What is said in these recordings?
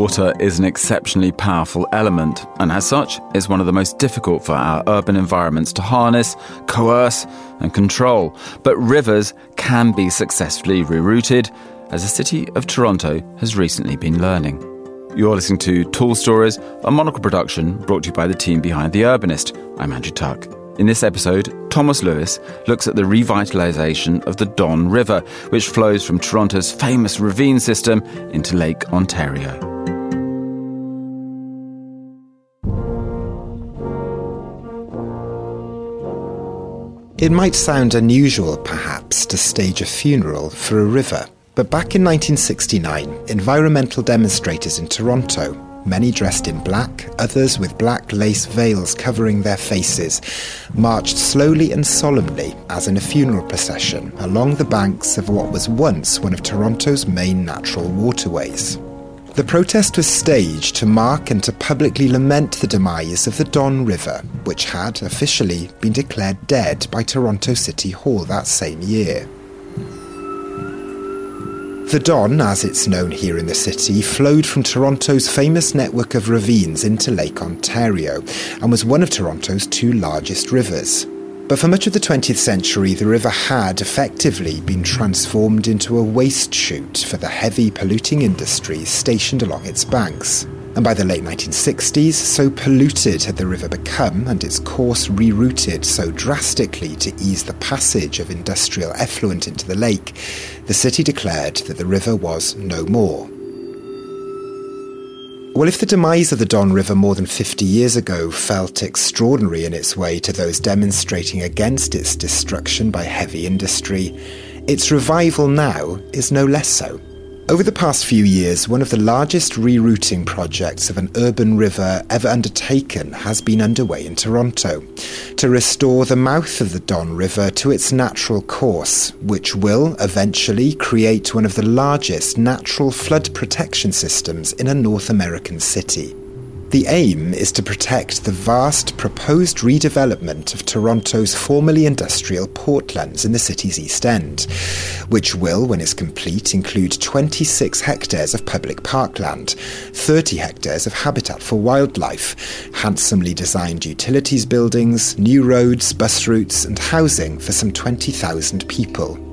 Water is an exceptionally powerful element, and as such, is one of the most difficult for our urban environments to harness, coerce, and control. But rivers can be successfully rerouted, as the city of Toronto has recently been learning. You're listening to Tall Stories, a monocle production brought to you by the team behind The Urbanist. I'm Andrew Tuck. In this episode, Tomos Lewis looks at the revitalisation of the Don River, which flows from Toronto's famous ravine system into Lake Ontario. It might sound unusual, perhaps, to stage a funeral for a river, but back in 1969, environmental demonstrators in Toronto many dressed in black, others with black lace veils covering their faces, marched slowly and solemnly, as in a funeral procession, along the banks of what was once one of Toronto's main natural waterways. The protest was staged to mark and to publicly lament the demise of the Don River, which had officially been declared dead by Toronto City Hall that same year. The Don, as it's known here in the city, flowed from Toronto's famous network of ravines into Lake Ontario and was one of Toronto's two largest rivers. But for much of the 20th century, the river had effectively been transformed into a waste chute for the heavy polluting industries stationed along its banks and by the late 1960s, so polluted had the river become and its course rerouted so drastically to ease the passage of industrial effluent into the lake, the city declared that the river was no more. Well, if the demise of the Don River more than 50 years ago felt extraordinary in its way to those demonstrating against its destruction by heavy industry, its revival now is no less so. Over the past few years, one of the largest rerouting projects of an urban river ever undertaken has been underway in Toronto to restore the mouth of the Don River to its natural course, which will eventually create one of the largest natural flood protection systems in a North American city. The aim is to protect the vast proposed redevelopment of Toronto's formerly industrial portlands in the city's East End, which will, when it's complete, include 26 hectares of public parkland, 30 hectares of habitat for wildlife, handsomely designed utilities buildings, new roads, bus routes, and housing for some 20,000 people.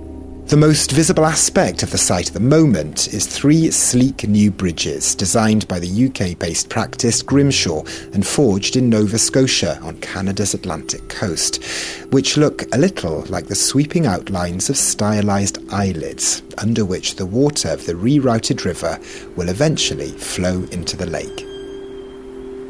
The most visible aspect of the site at the moment is three sleek new bridges designed by the UK based practice Grimshaw and forged in Nova Scotia on Canada's Atlantic coast, which look a little like the sweeping outlines of stylised eyelids under which the water of the rerouted river will eventually flow into the lake.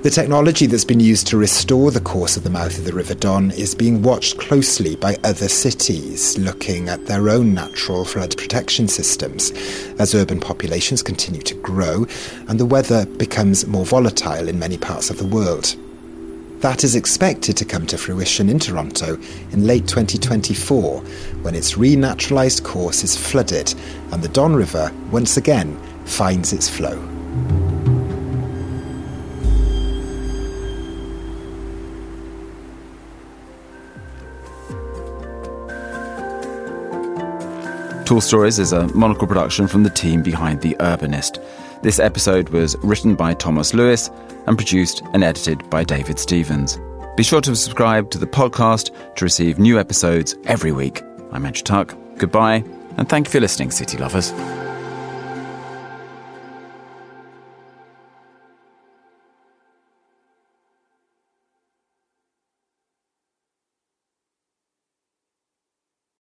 The technology that's been used to restore the course of the mouth of the River Don is being watched closely by other cities looking at their own natural flood protection systems as urban populations continue to grow and the weather becomes more volatile in many parts of the world. That is expected to come to fruition in Toronto in late 2024 when its renaturalised course is flooded and the Don River once again finds its flow. Tall Stories is a monocle production from the team behind The Urbanist. This episode was written by Tomos Lewis and produced and edited by David Stevens. Be sure to subscribe to the podcast to receive new episodes every week. I'm Andrew Tuck. Goodbye, and thank you for listening, City Lovers.